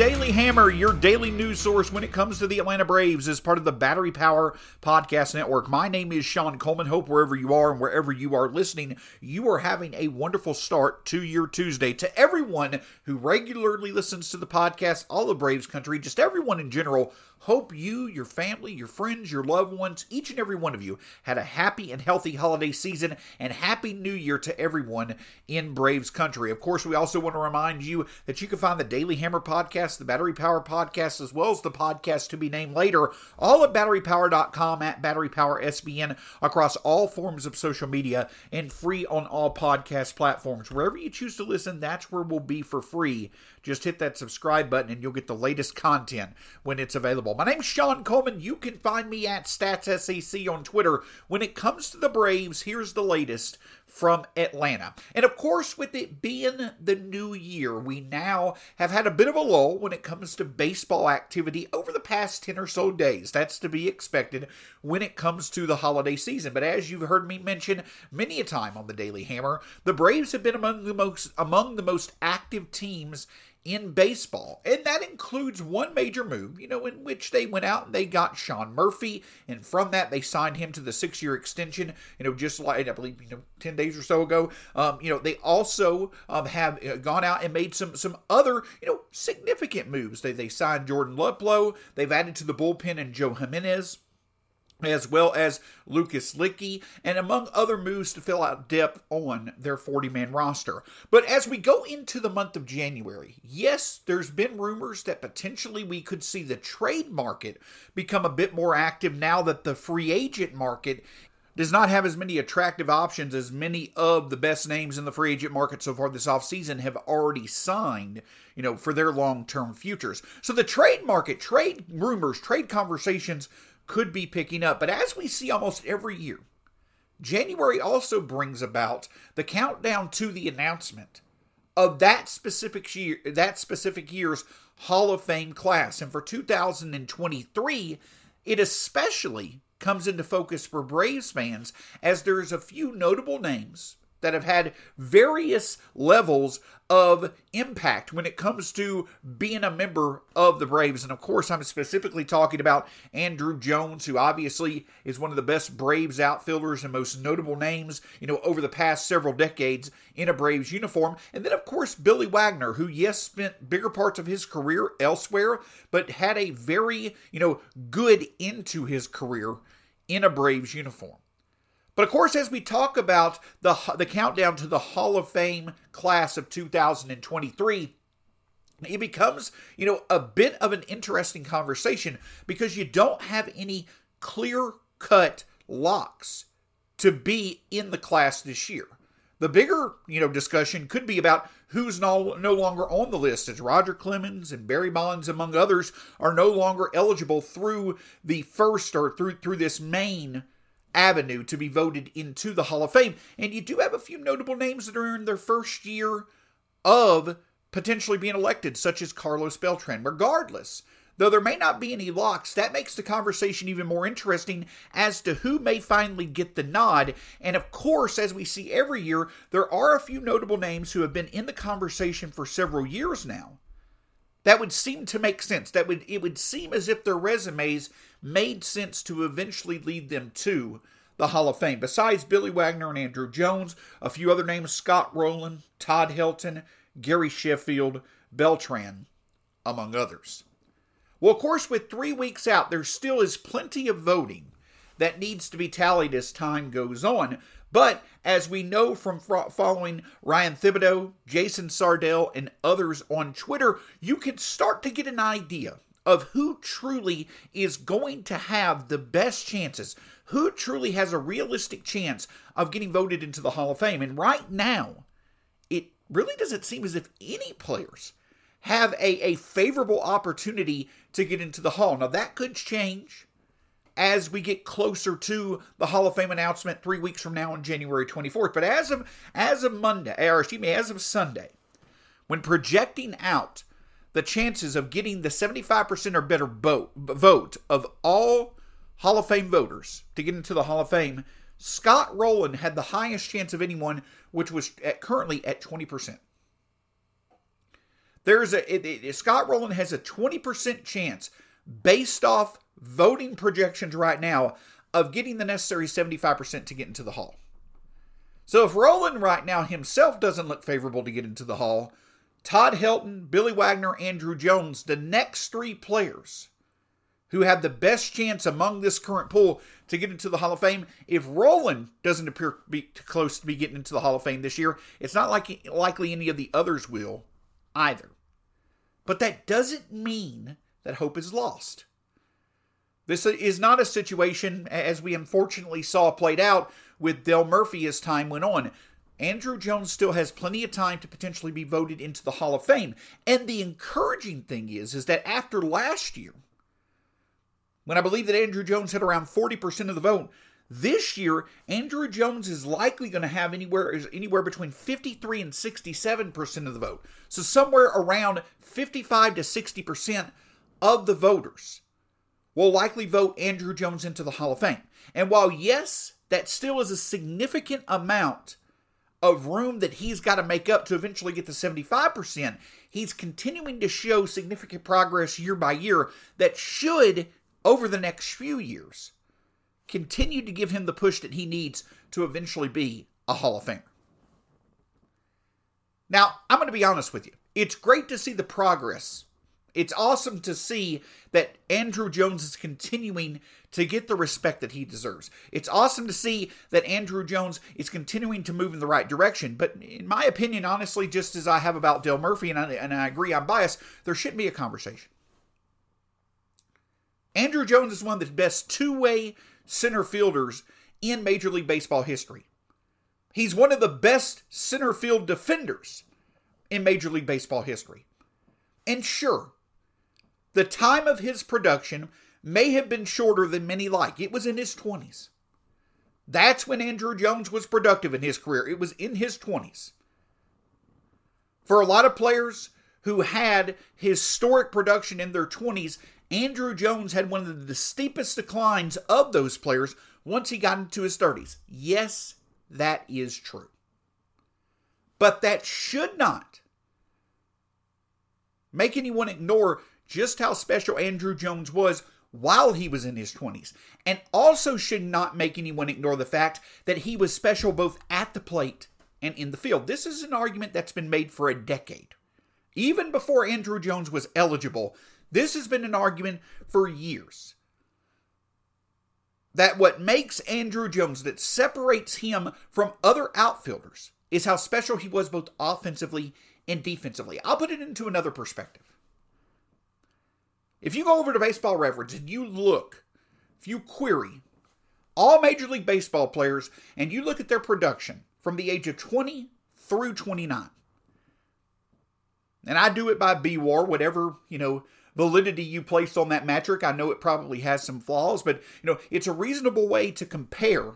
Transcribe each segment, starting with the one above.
Daily Hammer, your daily news source when it comes to the Atlanta Braves is part of the Battery Power Podcast Network. My name is Sean Coleman. Hope wherever you are and wherever you are listening, you are having a wonderful start to your Tuesday. To everyone who regularly listens to the podcast, all of Braves country, just everyone in general, Hope you, your family, your friends, your loved ones, each and every one of you had a happy and healthy holiday season and happy new year to everyone in Braves country. Of course, we also want to remind you that you can find the Daily Hammer podcast, the Battery Power podcast, as well as the podcast to be named later, all at batterypower.com at batterypowersbn across all forms of social media and free on all podcast platforms. Wherever you choose to listen, that's where we'll be for free just hit that subscribe button and you'll get the latest content when it's available. My name's Sean Coleman. You can find me at StatsSEC on Twitter. When it comes to the Braves, here's the latest from Atlanta. And of course, with it being the new year, we now have had a bit of a lull when it comes to baseball activity over the past 10 or so days. That's to be expected when it comes to the holiday season. But as you've heard me mention many a time on the Daily Hammer, the Braves have been among the most among the most active teams in baseball. And that includes one major move, you know, in which they went out and they got Sean Murphy. And from that, they signed him to the six year extension, you know, just like, I believe, you know, 10 days or so ago. Um, you know, they also um, have uh, gone out and made some some other, you know, significant moves. They, they signed Jordan Luplow. They've added to the bullpen and Joe Jimenez as well as Lucas Luetge, and among other moves to fill out depth on their 40 man roster. But as we go into the month of January, yes, there's been rumors that potentially we could see the trade market become a bit more active now that the free agent market does not have as many attractive options as many of the best names in the free agent market so far this offseason have already signed, you know, for their long-term futures. So the trade market, trade rumors, trade conversations could be picking up. But as we see almost every year, January also brings about the countdown to the announcement of that specific year that specific year's Hall of Fame class. And for 2023, it especially comes into focus for Braves fans as there's a few notable names that have had various levels of impact when it comes to being a member of the Braves. And of course, I'm specifically talking about Andruw Jones, who obviously is one of the best Braves outfielders and most notable names, you know, over the past several decades in a Braves uniform. And then, of course, Billy Wagner, who, yes, spent bigger parts of his career elsewhere, but had a very, you know, good into his career in a Braves uniform. But of course, as we talk about the, the countdown to the Hall of Fame class of 2023, it becomes, you know, a bit of an interesting conversation because you don't have any clear cut locks to be in the class this year. The bigger, you know, discussion could be about who's no, no longer on the list, as Roger Clemens and Barry Bonds, among others, are no longer eligible through the first or through through this main avenue to be voted into the Hall of Fame. And you do have a few notable names that are in their first year of potentially being elected, such as Carlos Beltran. Regardless, though there may not be any locks, that makes the conversation even more interesting as to who may finally get the nod. And of course, as we see every year, there are a few notable names who have been in the conversation for several years now. That would seem to make sense. That would it would seem as if their resumes made sense to eventually lead them to the Hall of Fame. Besides Billy Wagner and Andruw Jones, a few other names Scott Rolen, Todd Helton, Gary Sheffield, Beltran, among others. Well, of course, with three weeks out, there still is plenty of voting that needs to be tallied as time goes on. But as we know from following Ryan Thibodaux, Jason Sardell, and others on Twitter, you can start to get an idea of who truly is going to have the best chances, who truly has a realistic chance of getting voted into the Hall of Fame. And right now, it really doesn't seem as if any players have a, a favorable opportunity to get into the Hall. Now, that could change as we get closer to the Hall of Fame announcement three weeks from now on January 24th. But as of as of Monday, or excuse me, as of Sunday, when projecting out the chances of getting the 75% or better vote, vote of all Hall of Fame voters to get into the Hall of Fame, Scott Rolen had the highest chance of anyone, which was at, currently at 20%. There's a it, it, Scott Rolen has a 20% chance based off voting projections right now of getting the necessary 75% to get into the hall. So if Rolen right now himself doesn't look favorable to get into the hall, Todd Helton, Billy Wagner, Andruw Jones, the next three players who have the best chance among this current pool to get into the Hall of Fame. If Rolen doesn't appear to be close to be getting into the Hall of Fame this year, it's not like likely any of the others will either. But that doesn't mean that hope is lost. This is not a situation, as we unfortunately saw played out with Dale Murphy as time went on. Andruw Jones still has plenty of time to potentially be voted into the Hall of Fame. And the encouraging thing is, is that after last year, when I believe that Andruw Jones had around 40% of the vote, this year Andruw Jones is likely going to have anywhere anywhere between 53 and 67% of the vote. So somewhere around 55 to 60% of the voters will likely vote Andruw Jones into the Hall of Fame. And while, yes, that still is a significant amount of room that he's got to make up to eventually get to 75%, he's continuing to show significant progress year by year that should, over the next few years, continue to give him the push that he needs to eventually be a Hall of Famer. Now, I'm going to be honest with you. It's great to see the progress it's awesome to see that Andruw Jones is continuing to get the respect that he deserves. It's awesome to see that Andruw Jones is continuing to move in the right direction. But in my opinion, honestly, just as I have about Dale Murphy, and I, and I agree I'm biased, there shouldn't be a conversation. Andruw Jones is one of the best two way center fielders in Major League Baseball history. He's one of the best center field defenders in Major League Baseball history. And sure, the time of his production may have been shorter than many like. It was in his 20s. That's when Andruw Jones was productive in his career. It was in his 20s. For a lot of players who had historic production in their 20s, Andruw Jones had one of the steepest declines of those players once he got into his 30s. Yes, that is true. But that should not make anyone ignore just how special Andruw Jones was while he was in his 20s, and also should not make anyone ignore the fact that he was special both at the plate and in the field. This is an argument that's been made for a decade. Even before Andruw Jones was eligible, this has been an argument for years. That what makes Andruw Jones, that separates him from other outfielders, is how special he was both offensively and defensively. I'll put it into another perspective. If you go over to Baseball Reference and you look, if you query all Major League Baseball players and you look at their production from the age of 20 through 29, and I do it by BWAR, whatever, you know, validity you place on that metric. I know it probably has some flaws, but, you know, it's a reasonable way to compare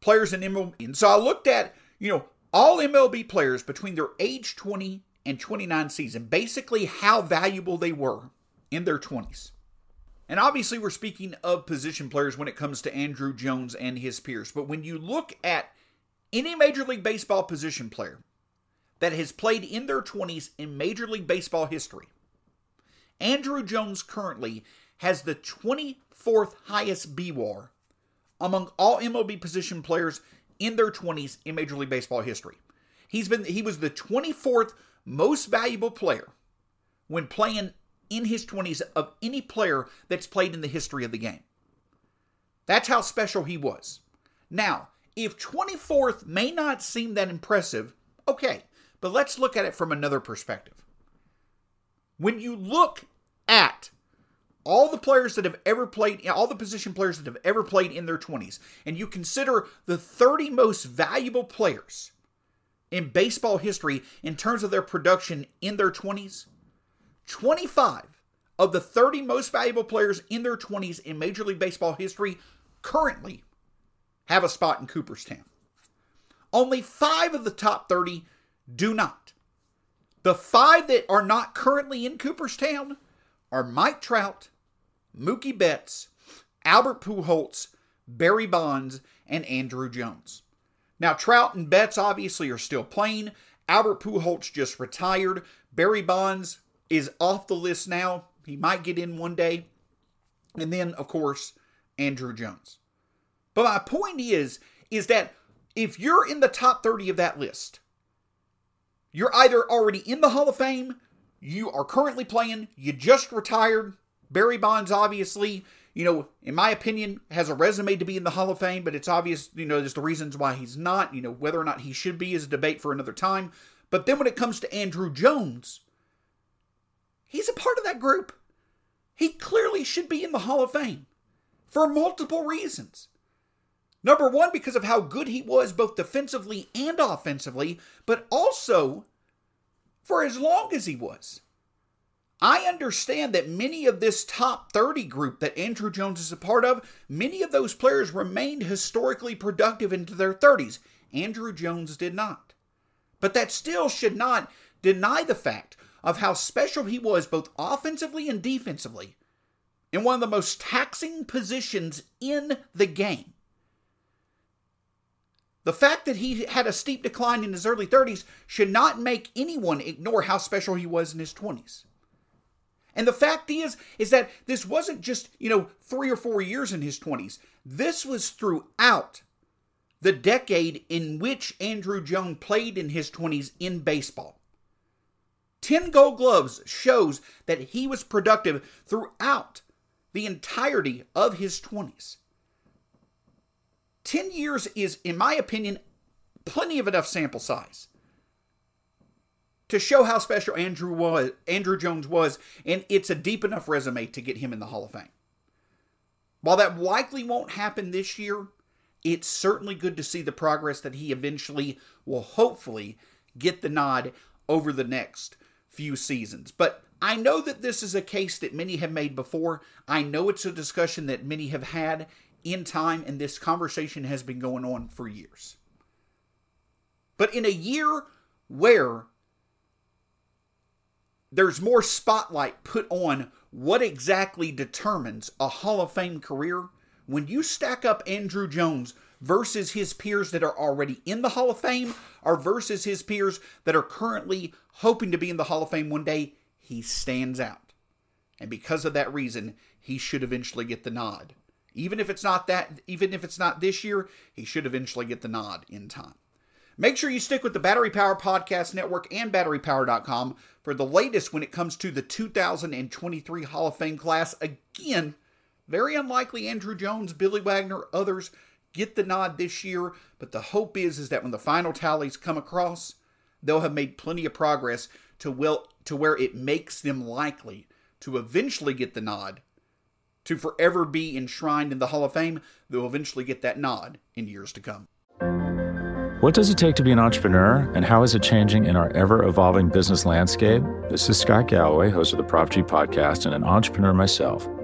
players in MLB. And so I looked at, you know, all MLB players between their age 20 and 29 season, basically how valuable they were in their 20s. And obviously, we're speaking of position players when it comes to Andruw Jones and his peers. But when you look at any Major League Baseball position player that has played in their 20s in Major League Baseball history, Andruw Jones currently has the 24th highest BWAR among all MLB position players in their 20s in Major League Baseball history. He's been he was the 24th most valuable player when playing in his 20s of any player that's played in the history of the game. That's how special he was. Now, if 24th may not seem that impressive, okay, but let's look at it from another perspective. When you look at all the players that have ever played, all the position players that have ever played in their 20s, and you consider the 30 most valuable players in baseball history in terms of their production in their 20s, 25 of the 30 most valuable players in their 20s in Major League Baseball history currently have a spot in Cooperstown. Only five of the top 30 do not. The five that are not currently in Cooperstown are Mike Trout, Mookie Betts, Albert Pujols, Barry Bonds, and Andruw Jones. Now, Trout and Betts obviously are still playing. Albert Pujols just retired. Barry Bonds is off the list now. He might get in one day. And then, of course, Andruw Jones. But my point is, is that if you're in the top 30 of that list, you're either already in the Hall of Fame, you are currently playing, you just retired. Barry Bonds, obviously, you know, in my opinion, has a resume to be in the Hall of Fame, but it's obvious, you know, there's the reasons why he's not. You know, whether or not he should be is a debate for another time. But then when it comes to Andruw Jones, he's a part of that group. He clearly should be in the Hall of Fame for multiple reasons. Number one, because of how good he was both defensively and offensively, but also for as long as he was. I understand that many of this top 30 group that Andruw Jones is a part of, many of those players remained historically productive into their 30s. Andruw Jones did not. But that still should not deny the fact of how special he was both offensively and defensively in one of the most taxing positions in the game. The fact that he had a steep decline in his early 30s should not make anyone ignore how special he was in his 20s. And the fact is is that this wasn't just, you know, 3 or 4 years in his 20s. This was throughout the decade in which Andruw Jones played in his 20s in baseball. 10 gold gloves shows that he was productive throughout the entirety of his 20s. 10 years is, in my opinion, plenty of enough sample size to show how special Andruw was, Andruw Jones was, and it's a deep enough resume to get him in the Hall of Fame. While that likely won't happen this year, it's certainly good to see the progress that he eventually will hopefully get the nod over the next few seasons. But I know that this is a case that many have made before. I know it's a discussion that many have had in time, and this conversation has been going on for years. But in a year where there's more spotlight put on what exactly determines a Hall of Fame career, when you stack up Andruw Jones versus his peers that are already in the Hall of Fame or versus his peers that are currently hoping to be in the Hall of Fame one day, he stands out. And because of that reason, he should eventually get the nod. Even if it's not that, even if it's not this year, he should eventually get the nod in time. Make sure you stick with the Battery Power Podcast Network and BatteryPower.com for the latest when it comes to the 2023 Hall of Fame class. Again, very unlikely Andruw Jones, Billy Wagner, others get the nod this year, but the hope is is that when the final tallies come across, they'll have made plenty of progress to will to where it makes them likely to eventually get the nod to forever be enshrined in the Hall of Fame, they'll eventually get that nod in years to come. What does it take to be an entrepreneur, and how is it changing in our ever evolving business landscape? This is Scott Galloway, host of the Prof G podcast, and an entrepreneur myself.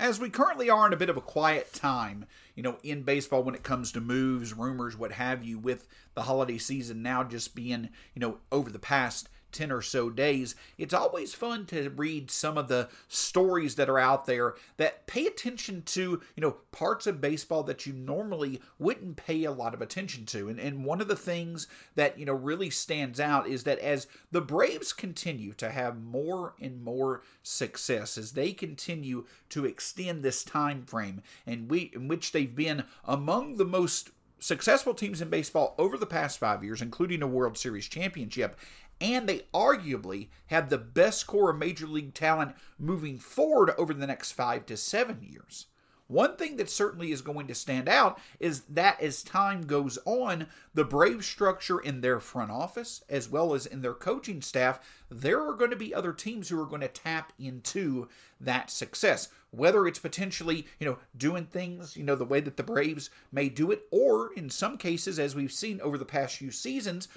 As we currently are in a bit of a quiet time, you know, in baseball when it comes to moves, rumors, what have you, with the holiday season now just being, you know, over the past 10 or so days, it's always fun to read some of the stories that are out there that pay attention to, you know, parts of baseball that you normally wouldn't pay a lot of attention to. And, and one of the things that, you know, really stands out is that as the Braves continue to have more and more success, as they continue to extend this time frame and we in which they've been among the most successful teams in baseball over the past five years, including a World Series championship, and they arguably have the best core of major league talent moving forward over the next five to seven years. One thing that certainly is going to stand out is that as time goes on, the Brave structure in their front office, as well as in their coaching staff, there are going to be other teams who are going to tap into that success. Whether it's potentially, you know, doing things, you know, the way that the Braves may do it, or in some cases, as we've seen over the past few seasons,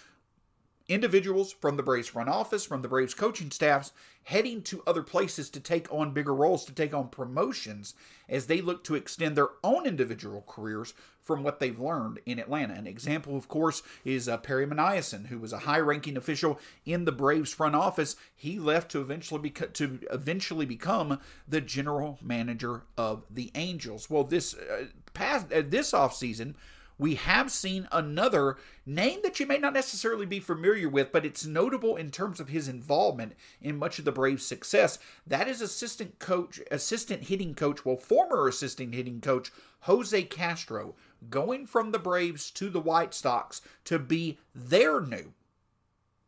individuals from the Braves front office, from the Braves coaching staffs, heading to other places to take on bigger roles, to take on promotions as they look to extend their own individual careers from what they've learned in Atlanta. An example, of course, is uh, Perry Minasian, who was a high-ranking official in the Braves front office. He left to eventually to eventually become the general manager of the Angels. Well, this uh, past uh, this offseason, we have seen another name that you may not necessarily be familiar with, but it's notable in terms of his involvement in much of the Braves' success. That is assistant coach, assistant hitting coach, well, former assistant hitting coach Jose Castro, going from the Braves to the White Sox to be their new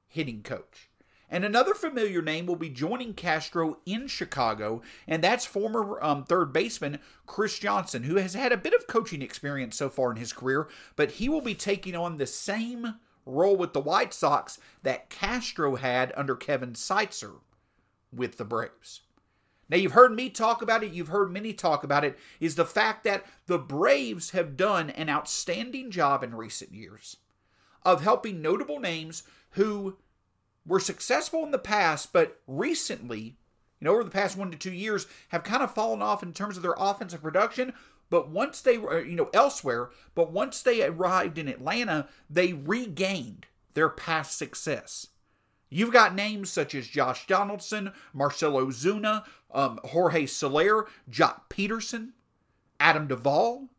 hitting coach. And another familiar name will be joining Castro in Chicago, and that's former um, third baseman Chris Johnson, who has had a bit of coaching experience so far in his career, but he will be taking on the same role with the White Sox that Castro had under Kevin Seitzer with the Braves. Now, you've heard me talk about it, you've heard many talk about it, is the fact that the Braves have done an outstanding job in recent years of helping notable names who were successful in the past, but recently, you know, over the past one to two years, have kind of fallen off in terms of their offensive production. But once they were, you know, elsewhere, but once they arrived in Atlanta, they regained their past success. You've got names such as Josh Donaldson, Marcell Ozuna, um, Jorge Soler, Joc Pederson, Adam Duvall,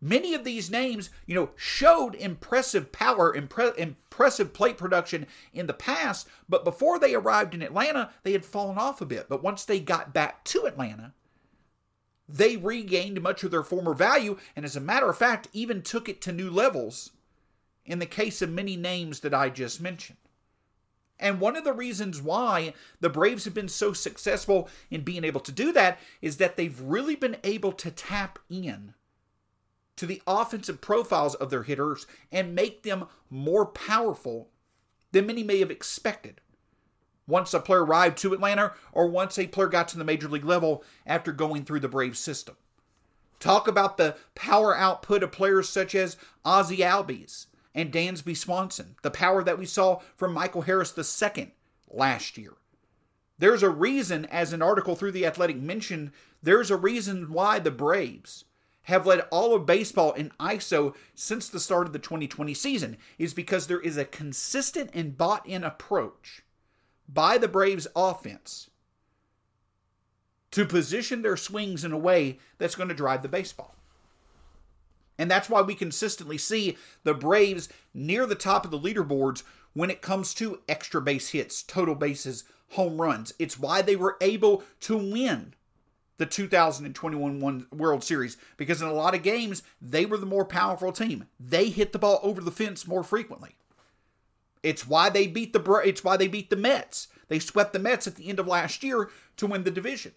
Many of these names, you know, showed impressive power, impre- impressive plate production in the past, but before they arrived in Atlanta, they had fallen off a bit. But once they got back to Atlanta, they regained much of their former value, and as a matter of fact, even took it to new levels in the case of many names that I just mentioned. And one of the reasons why the Braves have been so successful in being able to do that is that they've really been able to tap in to the offensive profiles of their hitters and make them more powerful than many may have expected once a player arrived to Atlanta or once a player got to the major league level after going through the Braves system. Talk about the power output of players such as Ozzy Albies and Dansby Swanson, the power that we saw from Michael Harris II last year. There's a reason, as an article through The Athletic mentioned, there's a reason why the Braves have led all of baseball in ISO since the start of the 2020 season is because there is a consistent and bought in approach by the Braves offense to position their swings in a way that's going to drive the baseball. And that's why we consistently see the Braves near the top of the leaderboards when it comes to extra base hits, total bases, home runs. It's why they were able to win the 2021 World Series because in a lot of games, they were the more powerful team. They hit the ball over the fence more frequently. It's why they beat the it's why they beat the Mets. They swept the Mets at the end of last year to win the division.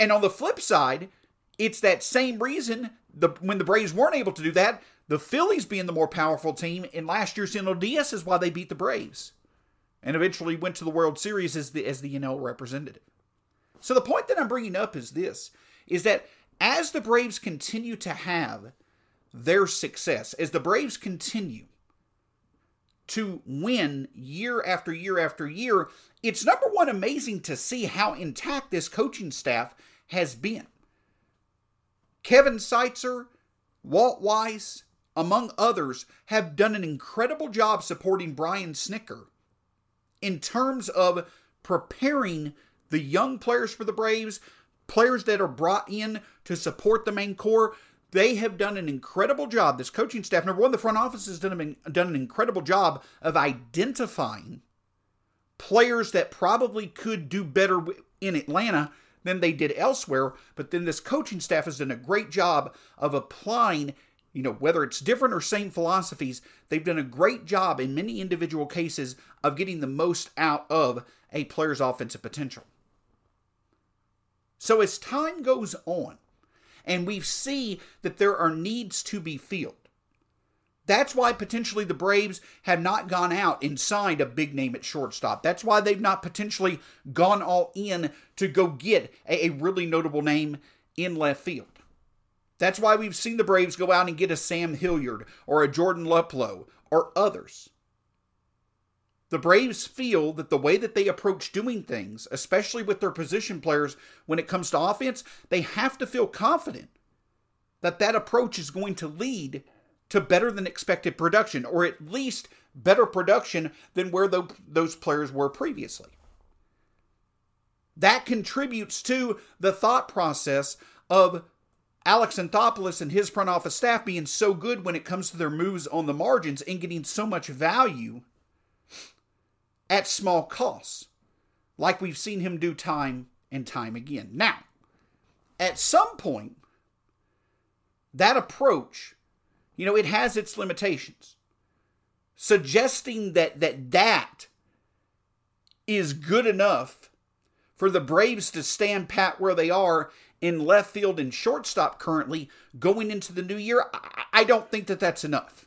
And on the flip side, it's that same reason the when the Braves weren't able to do that, the Phillies being the more powerful team in last year's NLDS is why they beat the Braves, and eventually went to the World Series as the as the NL representative. So the point that I'm bringing up is this is that as the Braves continue to have their success, as the Braves continue to win year after year after year, it's number one amazing to see how intact this coaching staff has been. Kevin Seitzer, Walt Weiss, among others, have done an incredible job supporting Brian Snitker in terms of preparing the young players for the Braves, players that are brought in to support the main core. They have done an incredible job. This coaching staff, number one, the front office has done, done an incredible job of identifying players that probably could do better in Atlanta than they did elsewhere. But then this coaching staff has done a great job of applying, you know, whether it's different or same philosophies, they've done a great job in many individual cases of getting the most out of a player's offensive potential. So as time goes on, and we see that there are needs to be filled, that's why potentially the Braves have not gone out and signed a big name at shortstop. That's why they've not potentially gone all in to go get a, really notable name in left field. That's why we've seen the Braves go out and get a Sam Hilliard or a Jordan Luplow or others. The Braves feel that the way that they approach doing things, especially with their position players when it comes to offense, they have to feel confident that that approach is going to lead to better than expected production, or at least better production than where those players were previously. That contributes to the thought process of Alex Anthopoulos and his front office staff being so good when it comes to their moves on the margins and getting so much value at small costs, like we've seen him do time and time again. Now, at some point, that approach you know, it has its limitations. Suggesting that that that is good enough for the Braves to stand pat where they are in left field and shortstop currently going into the new year, I don't think that that's enough.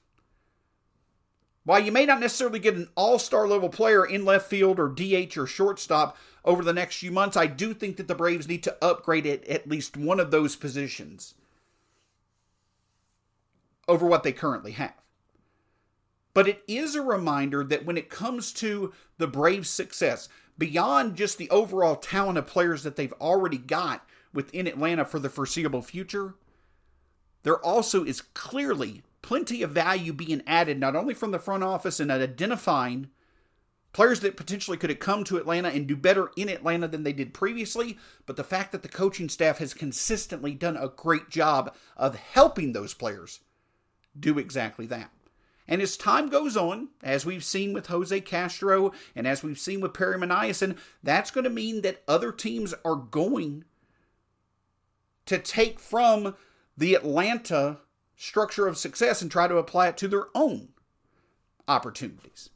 While you may not necessarily get an all star level player in left field or DH or shortstop over the next few months, I do think that the Braves need to upgrade it at least one of those positions over what they currently have. But it is a reminder that when it comes to the Braves' success, beyond just the overall talent of players that they've already got within Atlanta for the foreseeable future, there also is clearly plenty of value being added not only from the front office and identifying players that potentially could have come to Atlanta and do better in Atlanta than they did previously, but the fact that the coaching staff has consistently done a great job of helping those players do exactly that. And as time goes on, as we've seen with Jose Castro and as we've seen with Perry Minasian, that's going to mean that other teams are going to take from the Atlanta structure of success and try to apply it to their own opportunities.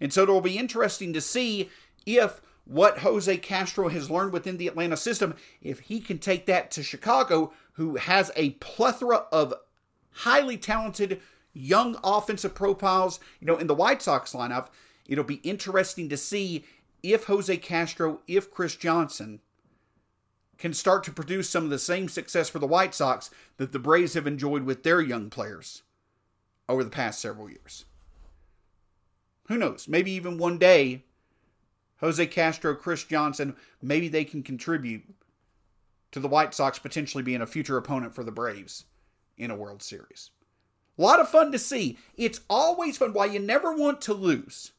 And so it'll be interesting to see if what Jose Castro has learned within the Atlanta system, if he can take that to Chicago, who has a plethora of highly talented young offensive profiles, you know, in the White Sox lineup. It'll be interesting to see if Jose Castro, if Chris Johnson can start to produce some of the same success for the White Sox that the Braves have enjoyed with their young players over the past several years. Who knows? Maybe even one day, Jose Castro, Chris Johnson, maybe they can contribute to the White Sox potentially being a future opponent for the Braves in a World Series. A lot of fun to see. It's always fun. Why you never want to lose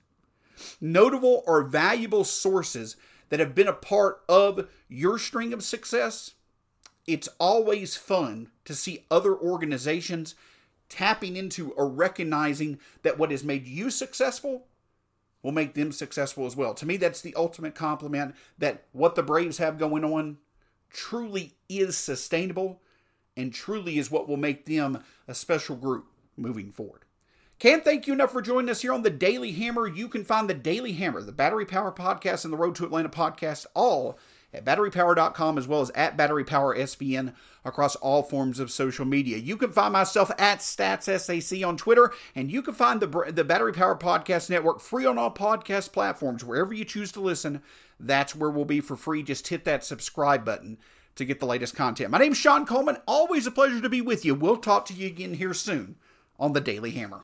notable or valuable sources that have been a part of your string of success, it's always fun to see other organizations tapping into or recognizing that what has made you successful will make them successful as well. To me, that's the ultimate compliment that what the Braves have going on truly is sustainable and truly is what will make them a special group moving forward. Can't thank you enough for joining us here on the Daily Hammer. You can find the Daily Hammer, the Battery Power Podcast, and the Road to Atlanta podcast all at batterypower.com as well as at Battery Power SBN across all forms of social media. You can find myself at StatsSAC on Twitter, and you can find the, the Battery Power Podcast Network free on all podcast platforms. Wherever you choose to listen, that's where we'll be for free. Just hit that subscribe button to get the latest content. My name's Sean Coleman. Always a pleasure to be with you. We'll talk to you again here soon on the Daily Hammer.